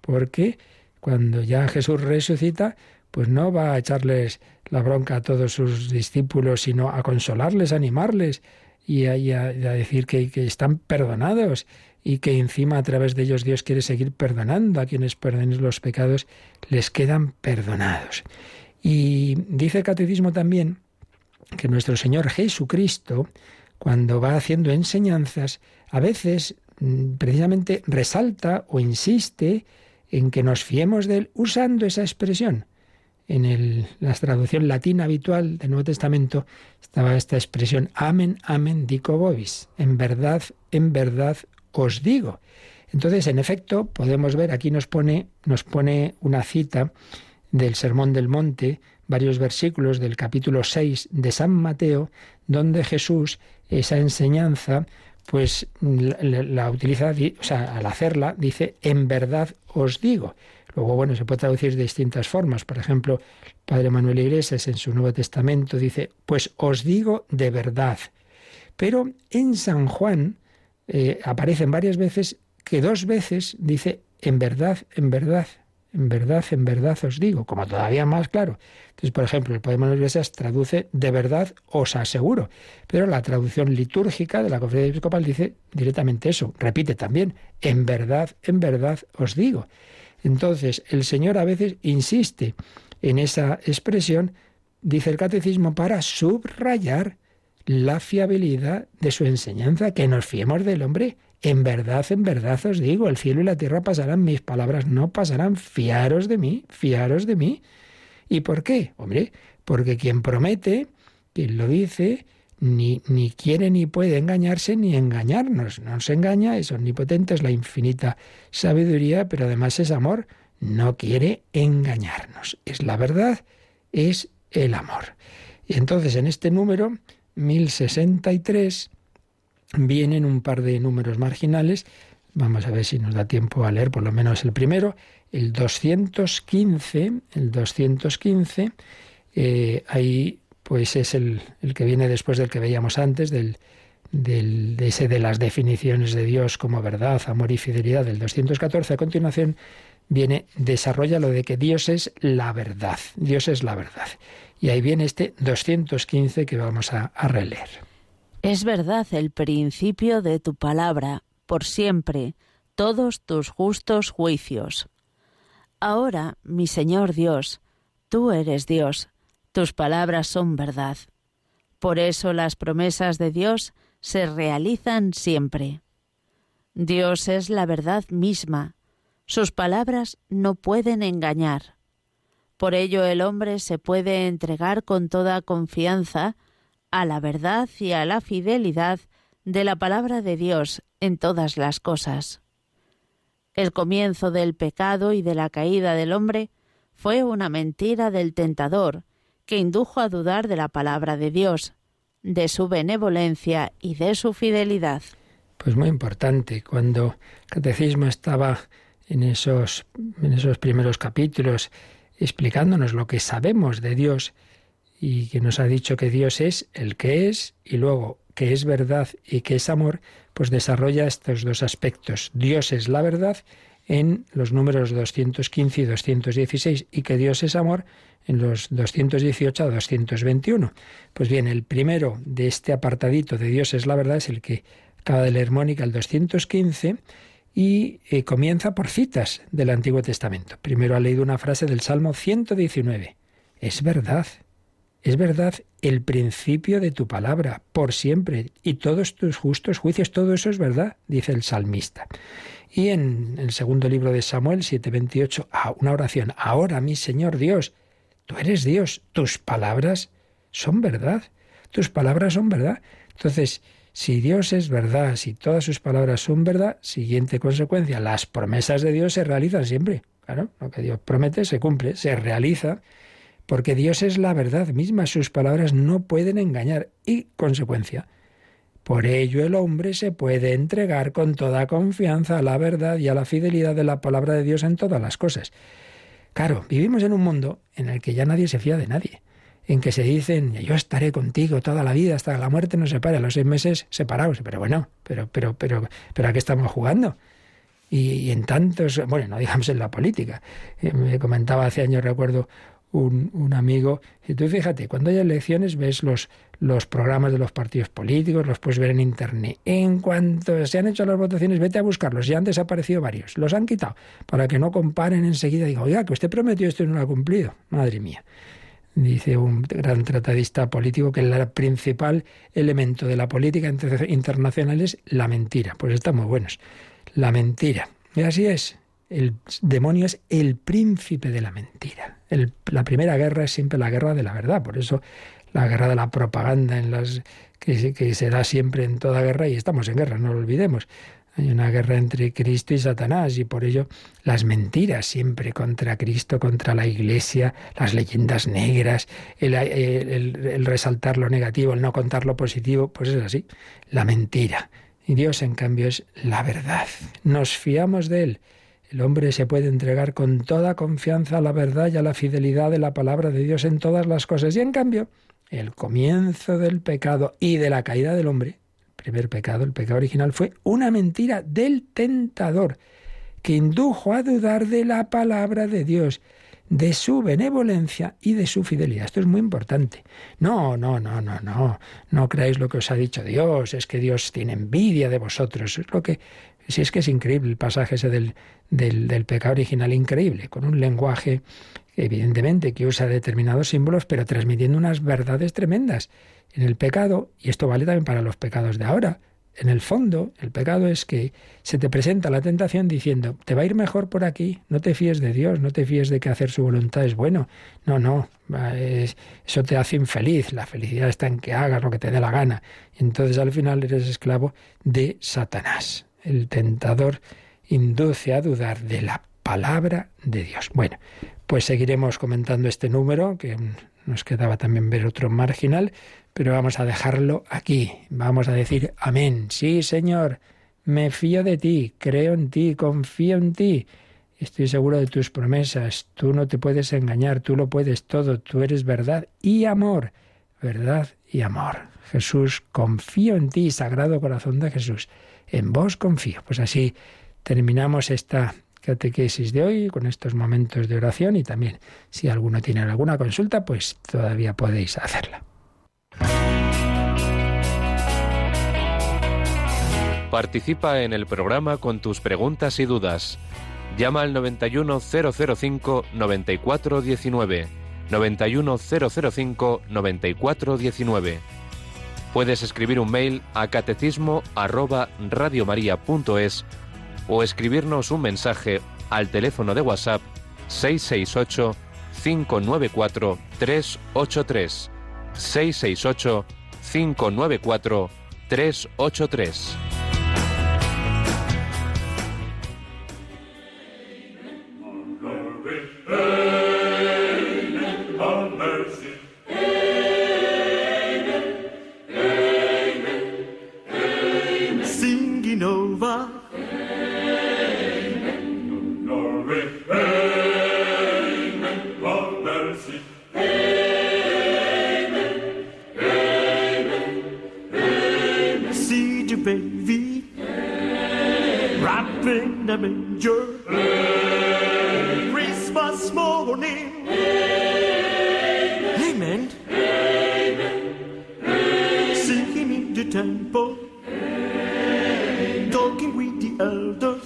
porque cuando ya Jesús resucita, pues no va a echarles la bronca a todos sus discípulos, sino a consolarles, a animarles y a, decir que, que, están perdonados y que encima a través de ellos Dios quiere seguir perdonando a quienes perdonen los pecados, les quedan perdonados. Y dice el catecismo también que nuestro Señor Jesucristo, cuando va haciendo enseñanzas, a veces precisamente resalta o insiste en que nos fiemos de él usando esa expresión. En la traducción latina habitual del Nuevo Testamento estaba esta expresión amen, amen, dico vobis. En verdad, en verdad os digo. Entonces, en efecto, podemos ver, aquí nos pone, nos pone una cita del Sermón del Monte, varios versículos del capítulo 6 de San Mateo, donde Jesús, esa enseñanza, pues la, utiliza, o sea, al hacerla, dice, en verdad os digo. Luego, bueno, se puede traducir de distintas formas. Por ejemplo, el Padre Manuel Iglesias en su Nuevo Testamento dice, pues os digo de verdad. Pero en San Juan eh, aparecen varias veces que dos veces dice, en verdad, en verdad. En verdad, en verdad os digo, como todavía más claro. Entonces, por ejemplo, el poema de Iglesias traduce de verdad os aseguro, pero la traducción litúrgica de la conferencia episcopal dice directamente eso, repite también, en verdad, en verdad os digo. Entonces, el Señor a veces insiste en esa expresión, dice el catecismo, para subrayar la fiabilidad de su enseñanza, que nos fiemos del hombre. En verdad, en verdad os digo, el cielo y la tierra pasarán, mis palabras no pasarán. Fiaros de mí, fiaros de mí. ¿Y por qué? Hombre, porque quien promete, quien lo dice, ni, ni quiere ni puede engañarse ni engañarnos. No se engaña, es omnipotente, es la infinita sabiduría, pero además es amor. No quiere engañarnos. Es la verdad, es el amor. Y entonces en este número 1063 vienen un par de números marginales. Vamos a ver si nos da tiempo a leer por lo menos el primero. El 215, el 215, eh, ahí pues es el, el, que viene después del que veíamos antes, del, del, de ese de las definiciones de Dios como verdad, amor y fidelidad, del 214. A continuación viene, desarrolla lo de que Dios es la verdad. Dios es la verdad. Y ahí viene este 215 que vamos a, a releer. Es verdad el principio de tu palabra, por siempre, todos tus justos juicios. Ahora, mi Señor Dios, tú eres Dios, tus palabras son verdad. Por eso las promesas de Dios se realizan siempre. Dios es la verdad misma, sus palabras no pueden engañar. Por ello el hombre se puede entregar con toda confianza a la verdad y a la fidelidad de la palabra de Dios en todas las cosas. El comienzo del pecado y de la caída del hombre fue una mentira del tentador que indujo a dudar de la palabra de Dios, de su benevolencia y de su fidelidad. Pues muy importante, cuando el catecismo estaba en esos, en esos primeros capítulos explicándonos lo que sabemos de Dios y que nos ha dicho que Dios es el que es y luego que es verdad y que es amor, pues desarrolla estos dos aspectos. Dios es la verdad en los números 215 y 216 y que Dios es amor en los 218 a 221. Pues bien, el primero de este apartadito de Dios es la verdad es el que acaba de leer Mónica, el 215, y eh, comienza por citas del Antiguo Testamento. Primero ha leído una frase del Salmo 119. Es verdad, es verdad el principio de tu palabra, por siempre, y todos tus justos juicios, todo eso es verdad, dice el salmista. Y en el segundo libro de Samuel 7:28, una oración, ahora mi Señor Dios, tú eres Dios, tus palabras son verdad, tus palabras son verdad. Entonces, si Dios es verdad, si todas sus palabras son verdad, siguiente consecuencia, las promesas de Dios se realizan siempre. Claro, lo que Dios promete se cumple, se realiza, porque Dios es la verdad misma, sus palabras no pueden engañar. Y consecuencia, por ello el hombre se puede entregar con toda confianza a la verdad y a la fidelidad de la palabra de Dios en todas las cosas. Claro, vivimos en un mundo en el que ya nadie se fía de nadie en que se dicen yo estaré contigo toda la vida hasta que la muerte nos separe, a los seis meses separados. Pero bueno, pero, pero, pero, pero ¿a qué estamos jugando? Y, en tantos, bueno, no digamos en la política. Eh, me comentaba hace años, recuerdo, un, un, amigo, y tú fíjate, cuando hay elecciones ves los, los programas de los partidos políticos, los puedes ver en internet. En cuanto se han hecho las votaciones, vete a buscarlos, ya han desaparecido varios, los han quitado, para que no comparen enseguida. Digo, oiga, que usted prometió esto y no lo ha cumplido. Madre mía dice un gran tratadista político, que el principal elemento de la política internacional es la mentira. Pues estamos buenos. La mentira. Y así es. El demonio es el príncipe de la mentira. la primera guerra es siempre la guerra de la verdad. Por eso la guerra de la propaganda en las que, se da siempre en toda guerra y estamos en guerra, no lo olvidemos. Hay una guerra entre Cristo y Satanás y por ello las mentiras siempre contra Cristo, contra la Iglesia, las leyendas negras, el, resaltar lo negativo, el no contar lo positivo, pues es así, la mentira. Y Dios en cambio es la verdad. Nos fiamos de Él. El hombre se puede entregar con toda confianza a la verdad y a la fidelidad de la palabra de Dios en todas las cosas. Y en cambio, el comienzo del pecado y de la caída del hombre primer pecado, el pecado original, fue una mentira del tentador que indujo a dudar de la palabra de Dios, de su benevolencia y de su fidelidad. Esto es muy importante. No, no, no, no, no. No creáis lo que os ha dicho Dios, es que Dios tiene envidia de vosotros. Es lo que. Si es que es increíble el pasaje ese del, del, pecado original, increíble, con un lenguaje evidentemente que usa determinados símbolos, pero transmitiendo unas verdades tremendas. En el pecado, y esto vale también para los pecados de ahora, en el fondo, el pecado es que se te presenta la tentación diciendo, te va a ir mejor por aquí, no te fíes de Dios, no te fíes de que hacer su voluntad es bueno. No, no, eso te hace infeliz. La felicidad está en que hagas lo que te dé la gana. Entonces al final eres esclavo de Satanás. El tentador induce a dudar de la palabra de Dios. Bueno, pues seguiremos comentando este número, que nos quedaba también ver otro marginal, pero vamos a dejarlo aquí. Vamos a decir amén. Sí, Señor, me fío de ti, creo en ti, confío en ti. Estoy seguro de tus promesas. Tú no te puedes engañar, tú lo puedes todo. Tú eres verdad y amor. Verdad y amor. Jesús, confío en ti, Sagrado Corazón de Jesús. En vos confío. Pues así terminamos esta catequesis de hoy con estos momentos de oración y también si alguno tiene alguna consulta, pues todavía podéis hacerla. Participa en el programa con tus preguntas y dudas. Llama al 91005 9419. 91005 9419. Puedes escribir un mail a catecismo arroba radiomaria.es o escribirnos un mensaje al teléfono de WhatsApp 668 594 383 668 594 383. you, baby. Hey. Right the manger. Hey. Christmas morning. Hey. Amen. Amen. Singing in the temple. Talking with the elders.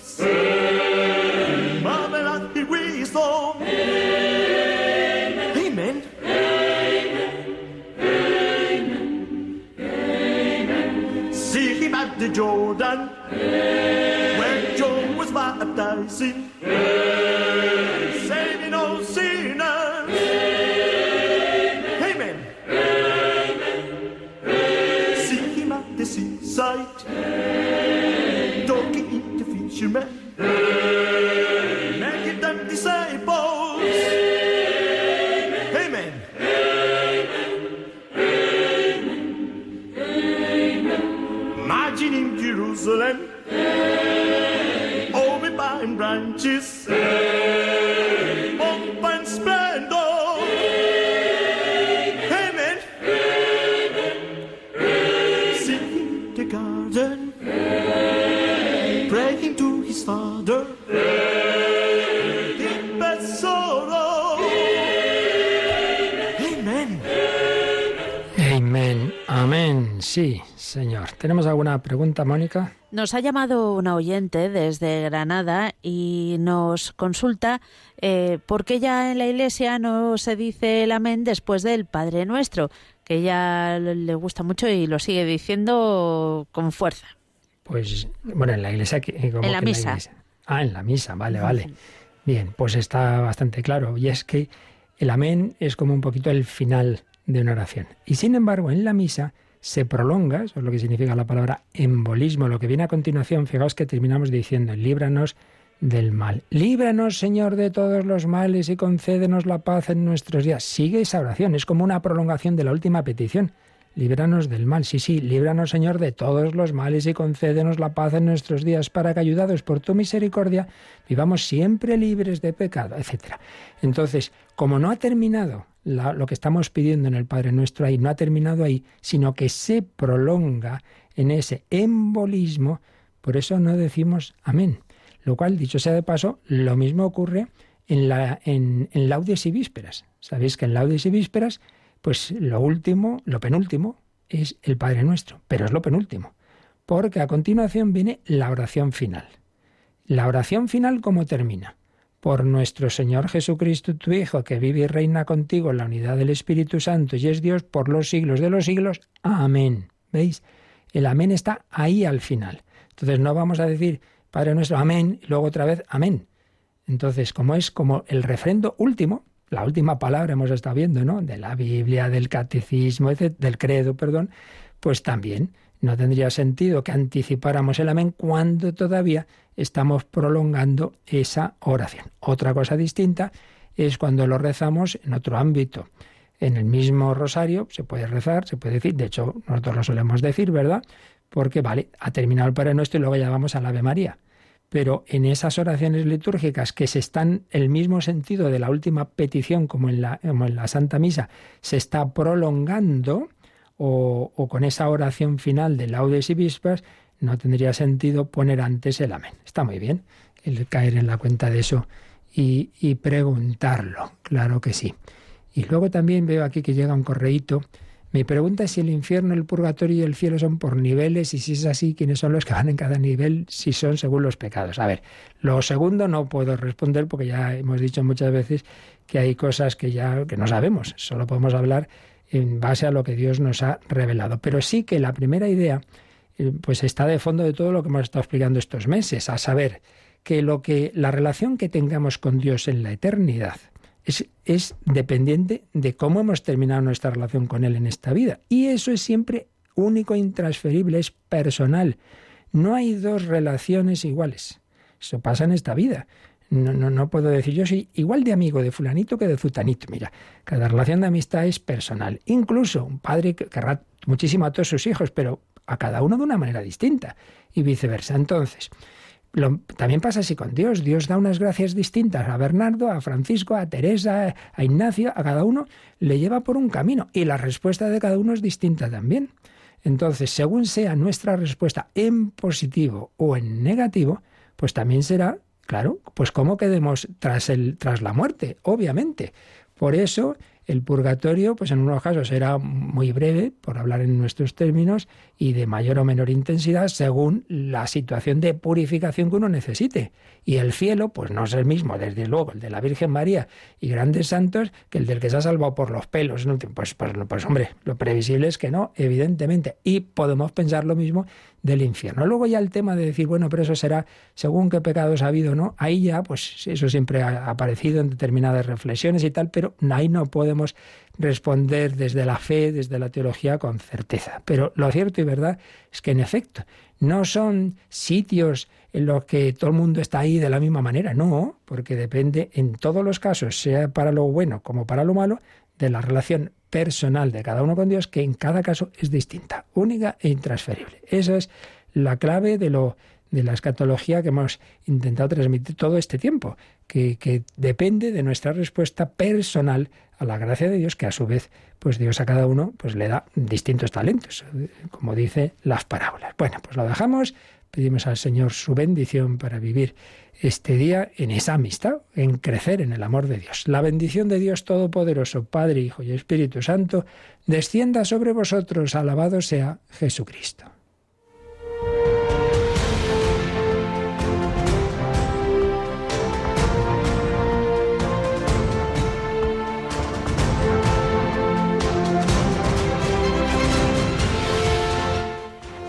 Mónica? Nos ha llamado una oyente desde Granada y nos consulta eh, por qué ya en la iglesia no se dice el amén después del Padre Nuestro, que ella le gusta mucho y lo sigue diciendo con fuerza. Pues, bueno, en la iglesia. en la misa. ah, en la misa, vale, vale. Bien, pues está bastante claro. Y es que el amén es como un poquito el final de una oración. Y sin embargo, en la misa se prolonga, eso es lo que significa la palabra embolismo. Lo que viene a continuación, fijaos que terminamos diciendo, líbranos del mal. Líbranos, Señor, de todos los males y concédenos la paz en nuestros días. Sigue esa oración, es como una prolongación de la última petición. Líbranos del mal, sí, sí, líbranos, Señor, de todos los males y concédenos la paz en nuestros días, para que, ayudados por tu misericordia, vivamos siempre libres de pecado, etc. Entonces, como no ha terminado lo que estamos pidiendo en el Padre Nuestro ahí no ha terminado ahí, sino que se prolonga en ese embolismo, por eso no decimos amén. Lo cual, dicho sea de paso, lo mismo ocurre en, la, en, en laudes y vísperas. Sabéis que en laudes y vísperas, pues lo último, lo penúltimo, es el Padre Nuestro, pero es lo penúltimo, porque a continuación viene la oración final. La oración final, ¿cómo termina? Por nuestro Señor Jesucristo, tu Hijo, que vive y reina contigo en la unidad del Espíritu Santo y es Dios por los siglos de los siglos. Amén. ¿Veis? El amén está ahí al final. Entonces no vamos a decir, Padre nuestro, amén, y luego otra vez, amén. Entonces, como es como el refrendo último, la última palabra hemos estado viendo, ¿no? De la Biblia, del catecismo, del credo, perdón, pues también no tendría sentido que anticipáramos el amén cuando todavía estamos prolongando esa oración. Otra cosa distinta es cuando lo rezamos en otro ámbito. En el mismo rosario se puede rezar, se puede decir, de hecho nosotros lo solemos decir, ¿verdad? Porque vale, ha terminado el Padre Nuestro y luego ya vamos al Ave María. Pero en esas oraciones litúrgicas que se están, el mismo sentido de la última petición como en la, como en la Santa Misa, se está prolongando, o, con esa oración final de laudes y vispas, no tendría sentido poner antes el amén. Está muy bien el caer en la cuenta de eso y, y preguntarlo, claro que sí. Y luego también veo aquí que llega un correíto. Mi pregunta es si el infierno, el purgatorio y el cielo son por niveles y si es así, quiénes son los que van en cada nivel, si son según los pecados. A ver, lo segundo no puedo responder porque ya hemos dicho muchas veces que hay cosas que ya que no sabemos, solo podemos hablar en base a lo que Dios nos ha revelado. Pero sí que la primera idea eh, pues está de fondo de todo lo que hemos estado explicando estos meses, a saber que lo que la relación que tengamos con Dios en la eternidad es, es dependiente de cómo hemos terminado nuestra relación con Él en esta vida. Y eso es siempre único, intransferible, es personal. No hay dos relaciones iguales. Eso pasa en esta vida. No, no, no puedo decir yo soy igual de amigo de fulanito que de zutanito. Mira, cada relación de amistad es personal. Incluso un padre querrá muchísimo a todos sus hijos, pero a cada uno de una manera distinta y viceversa. Entonces, también pasa así con Dios. Dios da unas gracias distintas a Bernardo, a Francisco, a Teresa, a Ignacio, a cada uno le lleva por un camino y la respuesta de cada uno es distinta también. Entonces, según sea nuestra respuesta en positivo o en negativo, pues también será Claro, pues cómo quedemos tras, el, tras la muerte, obviamente. Por eso el purgatorio, pues en unos casos será muy breve, por hablar en nuestros términos, y de mayor o menor intensidad según la situación de purificación que uno necesite. Y el cielo, pues no es el mismo, desde luego, el de la Virgen María y grandes santos, que el del que se ha salvado por los pelos. Pues, pues, pues hombre, lo previsible es que no, evidentemente. Y podemos pensar lo mismo del infierno. Luego ya el tema de decir, bueno, pero eso será según qué pecados ha habido, ¿no? Ahí ya, pues eso siempre ha aparecido en determinadas reflexiones y tal, pero ahí no podemos responder desde la fe, desde la teología con certeza. Pero lo cierto y verdad es que en efecto no son sitios en los que todo el mundo está ahí de la misma manera, no, porque depende en todos los casos, sea para lo bueno como para lo malo, de la relación personal de cada uno con Dios, que en cada caso es distinta, única e intransferible. Esa es la clave de lo de la escatología que hemos intentado transmitir todo este tiempo, que, que, depende de nuestra respuesta personal a la gracia de Dios, que a su vez, pues Dios a cada uno pues le da distintos talentos, como dice las parábolas. Bueno, pues lo dejamos, pedimos al Señor su bendición para vivir este día en esa amistad, en crecer en el amor de Dios. La bendición de Dios Todopoderoso, Padre, Hijo y Espíritu Santo, descienda sobre vosotros. Alabado sea Jesucristo.